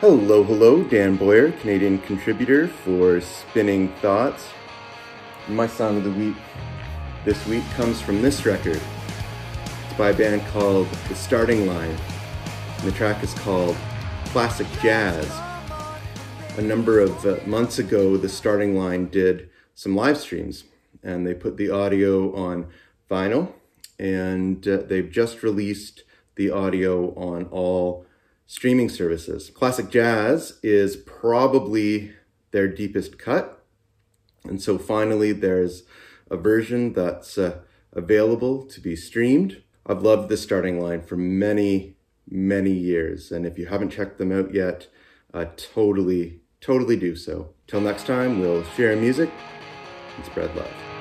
Hello, hello, Dan Boyer, Canadian contributor for Spinning Thoughts. My song of the week this week comes from this record. It's by a band called The Starting Line. And the track is called Classic Jazz. A number of uh, months ago, The Starting Line did some live streams and they put the audio on vinyl and uh, they've just released the audio on all streaming services. Classic Jazz is probably their deepest cut. And so finally, there's a version that's uh, available to be streamed. I've loved the starting line for many, many years. And if you haven't checked them out yet, uh, totally, totally do so. Till next time, we'll share music and spread love.